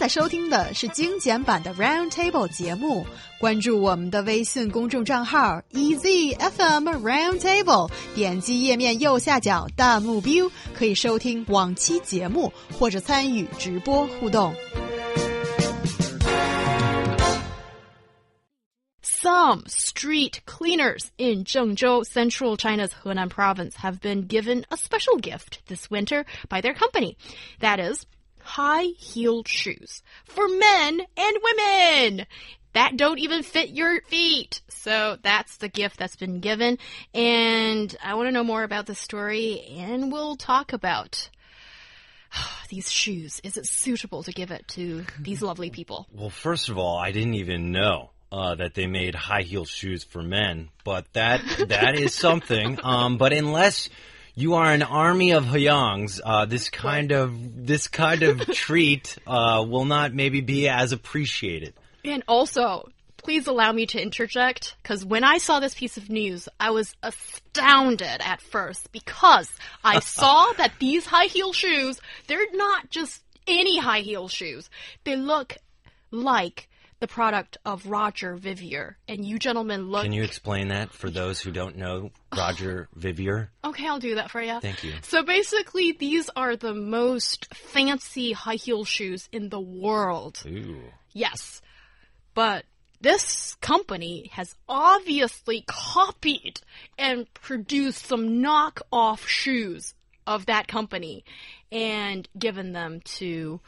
在收听的是精简版的 Round Table 节目。关注我们的微信公众账号 EZFM Round Table，点击页面右下角弹幕 view，可以收听往期节目或者参与直播互动。Some street cleaners in Zhengzhou, central China's Henan province, have been given a special gift this winter by their company. That is, high heeled shoes for men and women that don't even fit your feet. So that's the gift that's been given. And I want to know more about the story, and we'll talk about these shoes. Is it suitable to give it to these lovely people? Well, first of all, I didn't even know uh, that they made high heel shoes for men, but that that is something. Um, but unless you are an army of Hyungs, uh, this kind of this kind of treat uh, will not maybe be as appreciated. And also, please allow me to interject because when I saw this piece of news, I was astounded at first because I saw that these high heel shoes, they're not just any high heel shoes. They look like the product of Roger Vivier. And you gentlemen look. Can you explain that for those who don't know Roger Vivier? Okay, I'll do that for you. Thank you. So basically, these are the most fancy high heel shoes in the world. Ooh. Yes. But this company has obviously copied and produced some knockoff shoes of that company and given them to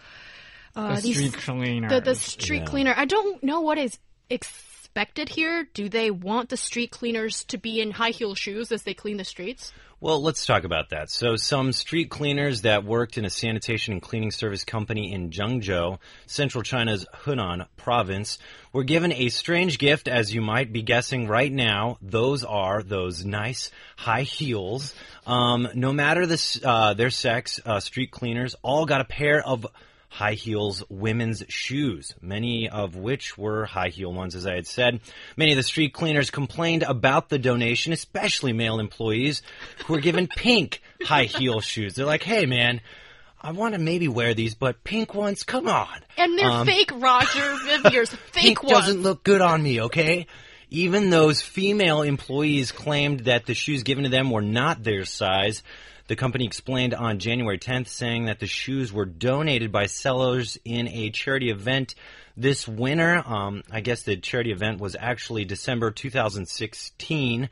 uh, the these street cleaner. the, the street Yeah. cleaner. I don't know what is expected here. Do they want the street cleaners to be in high heel shoes as they clean the streets? Well, let's talk about that. So, some street cleaners that worked in a sanitation and cleaning service company in Zhengzhou, central China's Hunan province, were given a strange gift, as you might be guessing right now. Those are those nice high heels. Um, no matter the, uh, their sex, uh, street cleaners all got a pair of high heels women's shoes, many of which were high heel ones, as I had said. Many of the street cleaners complained about the donation, especially male employees who were given pink high heel shoes. They're like, hey man, I want to maybe wear these, but pink ones, come on. And they're fake Roger Vivier's fake Um, Pink ones. doesn't look good on me, okay? Even those female employees claimed that the shoes given to them were not their size. The company explained on January 10th, saying that the shoes were donated by sellers in a charity event this winter. Um, I guess the charity event was actually December 2016,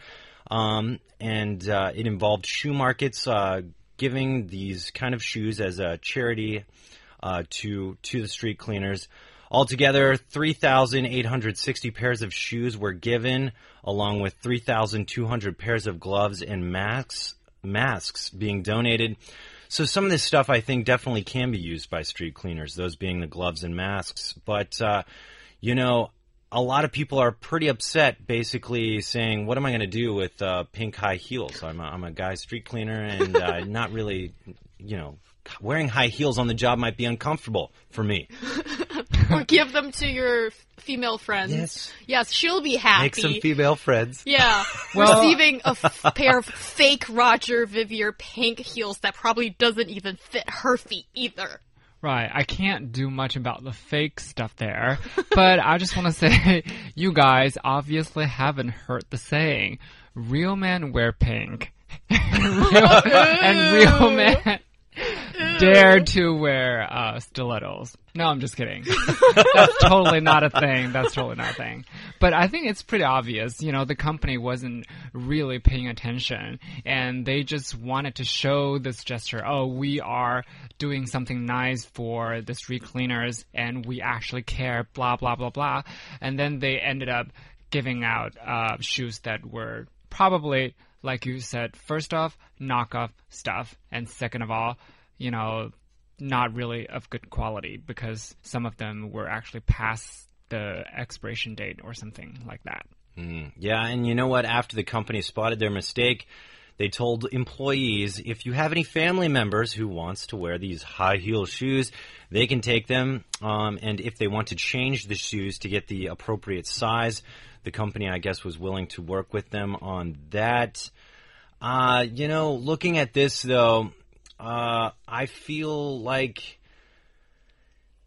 um, and uh, it involved shoe markets uh, giving these kind of shoes as a charity uh, to to the street cleaners. Altogether, 3,860 pairs of shoes were given, along with 3,200 pairs of gloves and masks masks being donated. So some of this stuff I think definitely can be used by street cleaners, those being the gloves and masks. But uh, you know, a lot of people are pretty upset, basically saying, "What am I going to do with uh, pink high heels? I'm a, I'm a guy street cleaner, and uh, not really, you know." Wearing high heels on the job might be uncomfortable for me. or give them to your female friends. Yes. Yes, she'll be happy. Make some female friends. yeah, Well- receiving a f- pair of fake Roger Vivier pink heels that probably doesn't even fit her feet either. Right, I can't do much about the fake stuff there, but I just want to say, you guys obviously haven't heard the saying, real men wear pink. real, and real men dare to wear uh, stilettos. No, I'm just kidding. That's totally not a thing. That's totally not a thing. But I think it's pretty obvious. You know, the company wasn't really paying attention and they just wanted to show this gesture. Oh, we are doing something nice for the street cleaners and we actually care, blah, blah, blah, blah. And then they ended up giving out uh, shoes that were probably, like you said, first off, knockoff stuff. And second of all, you know, not really of good quality because some of them were actually past the expiration date or something like that. Yeah, and you know what? After the company spotted their mistake, they told employees if you have any family members who wants to wear these high heel shoes, they can take them. Um, and if they want to change the shoes to get the appropriate size, the company, I guess, was willing to work with them on that. Uh, you know, looking at this though, uh, I feel like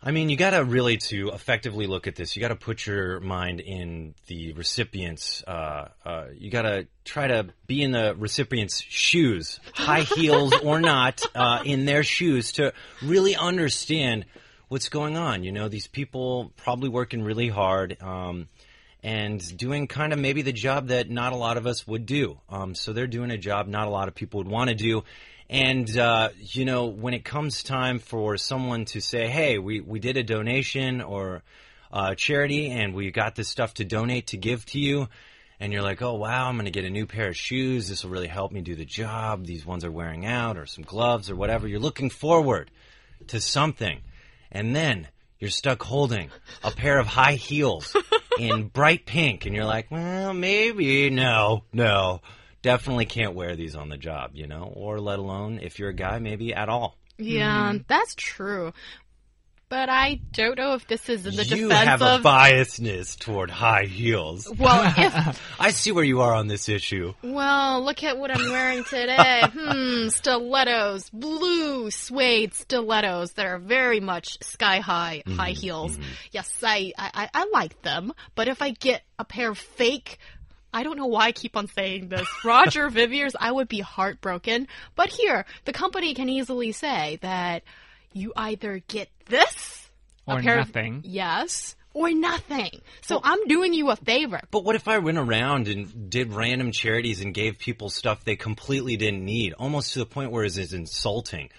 I mean, you got to really to effectively look at this. You got to put your mind in the recipient's. Uh, uh, you got to try to be in the recipient's shoes, high heels or not, uh, in their shoes to really understand what's going on. You know, these people probably working really hard. Um, and doing kind of maybe the job that not a lot of us would do. Um, so they're doing a job not a lot of people would want to do. And, uh, you know, when it comes time for someone to say, hey, we, we did a donation or uh, charity and we got this stuff to donate to give to you, and you're like, oh, wow, I'm going to get a new pair of shoes. This will really help me do the job. These ones are wearing out, or some gloves, or whatever. You're looking forward to something. And then you're stuck holding a pair of high heels in bright pink, and you're like, well, maybe, no, no definitely can't wear these on the job, you know, or let alone if you're a guy, maybe at all. Yeah, mm. that's true. But I don't know if this is in the you defense have of. biasness toward high heels. Well, if I see where you are on this issue. Well, look at what I'm wearing today. hmm, stilettos, blue suede stilettos that are very much sky high, mm -hmm, high heels. Mm -hmm. Yes, I, I I like them. But if I get a pair of fake I don't know why I keep on saying this. Roger Viviers, I would be heartbroken. But here, the company can easily say that you either get this or nothing. Of, yes. Or nothing. So well, I'm doing you a favor. But what if I went around and did random charities and gave people stuff they completely didn't need, almost to the point where it's insulting?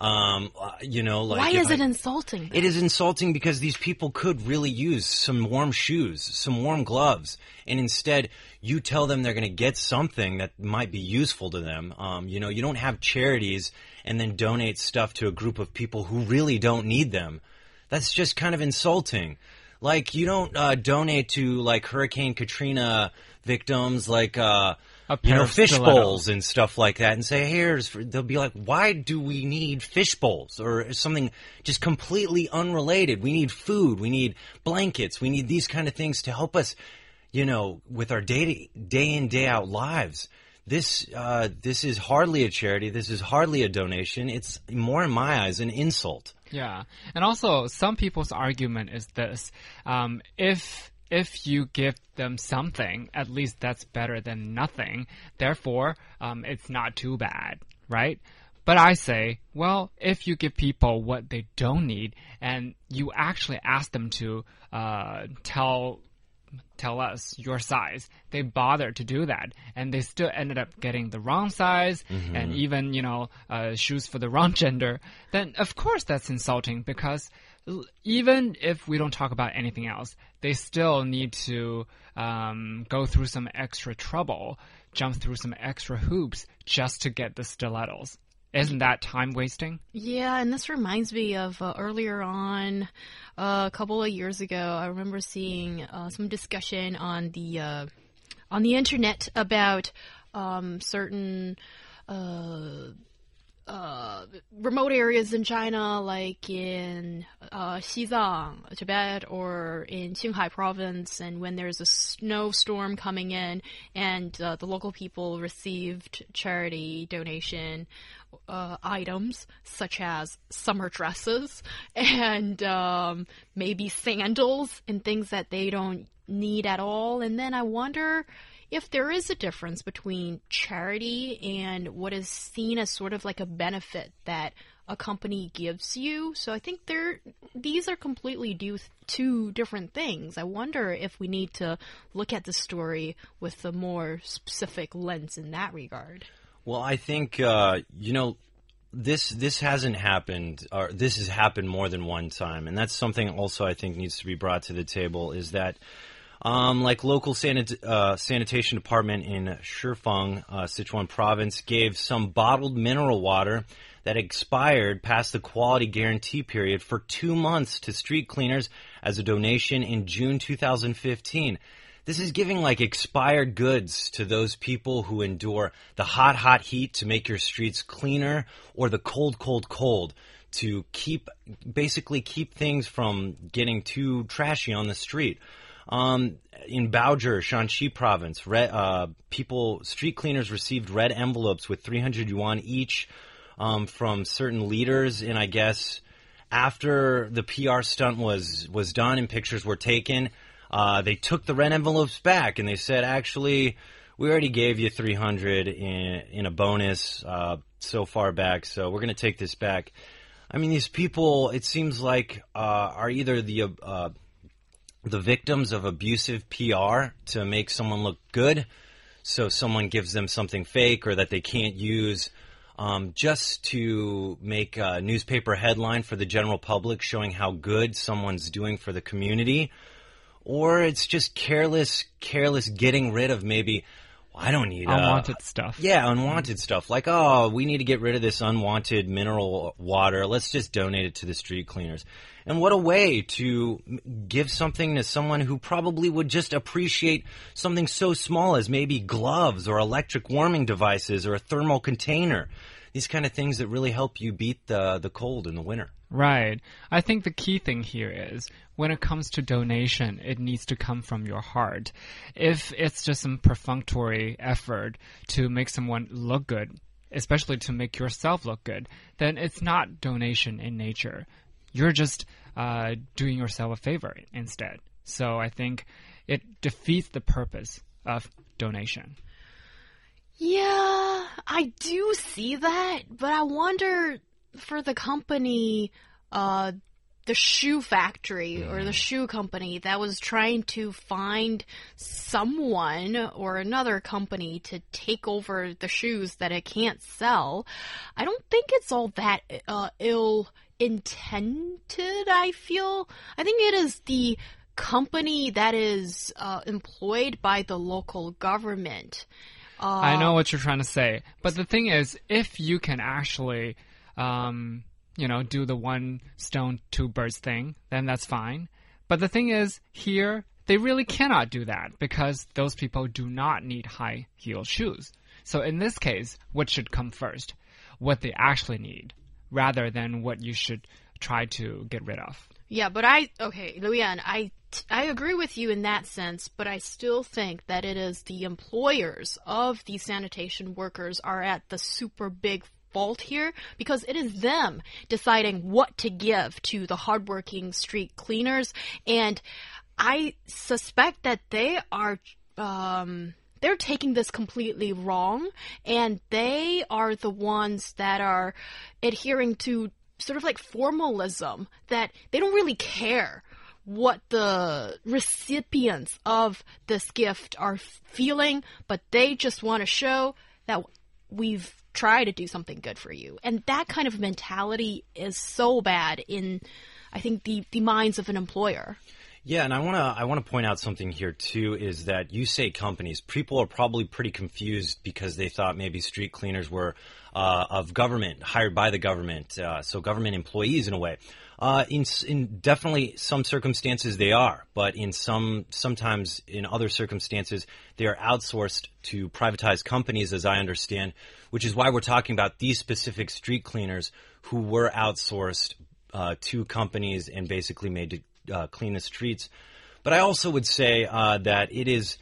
Um, uh, you know, like why is I, it insulting? It is insulting because these people could really use some warm shoes, some warm gloves, and instead you tell them they're going to get something that might be useful to them. Um, you know, you don't have charities and then donate stuff to a group of people who really don't need them. That's just kind of insulting. Like you don't uh, donate to like Hurricane Katrina victims, like. Uh, you know, fish bowls and stuff like that and say, here's, they'll be like, why do we need fish bowls or something just completely unrelated? We need food. We need blankets. We need these kind of things to help us, you know, with our day, day in, day out lives. This, uh, this is hardly a charity. This is hardly a donation. It's more in my eyes an insult. Yeah. And also, some people's argument is this. Um, if, if you give them something, at least that's better than nothing. Therefore, um, it's not too bad, right? But I say, well, if you give people what they don't need and you actually ask them to uh, tell tell us your size. They bothered to do that, and they still ended up getting the wrong size mm -hmm. and even you know uh, shoes for the wrong gender. Then of course that's insulting because even if we don't talk about anything else, they still need to um, go through some extra trouble, jump through some extra hoops just to get the stilettos. Isn't that time wasting? Yeah, and this reminds me of uh, earlier on, uh, a couple of years ago. I remember seeing uh, some discussion on the uh, on the internet about um, certain uh, uh, remote areas in China, like in Xizang, Tibet, or in Qinghai province, and when there's a snowstorm coming in, and the local people received charity donation uh, items such as summer dresses and um, maybe sandals and things that they don't need at all, and then I wonder if there is a difference between charity and what is seen as sort of like a benefit that a company gives you. So I think they're these are completely due two different things. I wonder if we need to look at the story with a more specific lens in that regard. Well, I think uh, you know this this hasn't happened or this has happened more than one time, and that's something also I think needs to be brought to the table. Is that um, like local sanit uh, sanitation department in Shifang, uh, Sichuan province, gave some bottled mineral water that expired past the quality guarantee period for two months to street cleaners as a donation in June 2015. This is giving like expired goods to those people who endure the hot, hot heat to make your streets cleaner or the cold, cold, cold to keep, basically keep things from getting too trashy on the street. Um, in Baoji, Shaanxi province, red, uh, people, street cleaners received red envelopes with 300 yuan each um, from certain leaders and I guess, after the PR stunt was was done and pictures were taken, uh, they took the rent envelopes back and they said, actually, we already gave you 300 in in a bonus uh, so far back, so we're going to take this back. I mean, these people, it seems like, uh, are either the uh, the victims of abusive PR to make someone look good. So someone gives them something fake or that they can't use um, just to make a newspaper headline for the general public showing how good someone's doing for the community. Or it's just careless, careless getting rid of maybe I don't need uh, unwanted stuff. Yeah, unwanted stuff. Like, oh, we need to get rid of this unwanted mineral water. Let's just donate it to the street cleaners. And what a way to give something to someone who probably would just appreciate something so small as maybe gloves or electric warming devices or a thermal container. These kind of things that really help you beat the the cold in the winter. Right. I think the key thing here is when it comes to donation, it needs to come from your heart. If it's just some perfunctory effort to make someone look good, especially to make yourself look good, then it's not donation in nature. You're just uh, doing yourself a favor instead. So I think it defeats the purpose of donation. Yeah, I do see that, but I wonder for the company, uh, the shoe factory or the shoe company that was trying to find someone or another company to take over the shoes that it can't sell. I don't think it's all that uh, ill intended, I feel. I think it is the company that is uh, employed by the local government. Uh, I know what you're trying to say, but the thing is, if you can actually um, you know, do the one stone, two birds thing, then that's fine. But the thing is, here, they really cannot do that because those people do not need high heel shoes. So in this case, what should come first? What they actually need, rather than what you should try to get rid of. Yeah, but I okay, Luyan, I I agree with you in that sense, but I still think that it is the employers of these sanitation workers are at the super big fault here because it is them deciding what to give to the hardworking street cleaners. And I suspect that they are, um, they're taking this completely wrong and they are the ones that are adhering to sort of like formalism that they don't really care what the recipients of this gift are feeling, but they just want to show that we've try to do something good for you. And that kind of mentality is so bad in, I think, the, the minds of an employer. Yeah, and I want to I want to point out something here too is that you say companies. People are probably pretty confused because they thought maybe street cleaners were uh, of government, hired by the government, uh, so government employees in a way. Uh, in, in definitely some circumstances they are, but in some sometimes in other circumstances they are outsourced to privatized companies, as I understand, which is why we're talking about these specific street cleaners who were outsourced uh, to companies and basically made to uh, clean the streets. But I also would say uh, that it is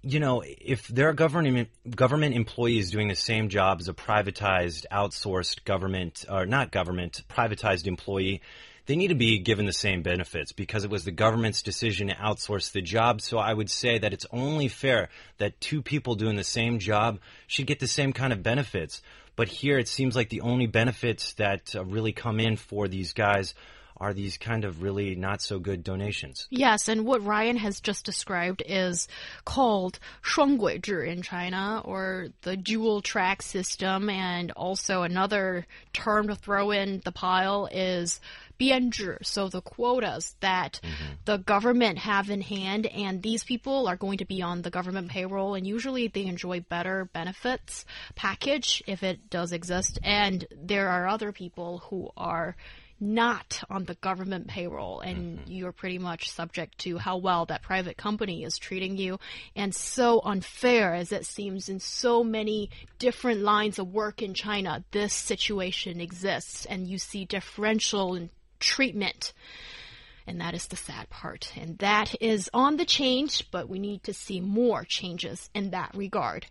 you know, if there are government government employees doing the same job as a privatized, outsourced government or not government, privatized employee, they need to be given the same benefits because it was the government's decision to outsource the job. So I would say that it's only fair that two people doing the same job should get the same kind of benefits. But here it seems like the only benefits that uh, really come in for these guys are these kind of really not so good donations. Yes, and what Ryan has just described is called 双轨制 in China, or the dual track system, and also another term to throw in the pile is bianzhi. so the quotas that mm -hmm. the government have in hand, and these people are going to be on the government payroll, and usually they enjoy better benefits package if it does exist, and there are other people who are not on the government payroll and mm -hmm. you're pretty much subject to how well that private company is treating you. And so unfair as it seems in so many different lines of work in China, this situation exists and you see differential treatment. And that is the sad part. And that is on the change, but we need to see more changes in that regard.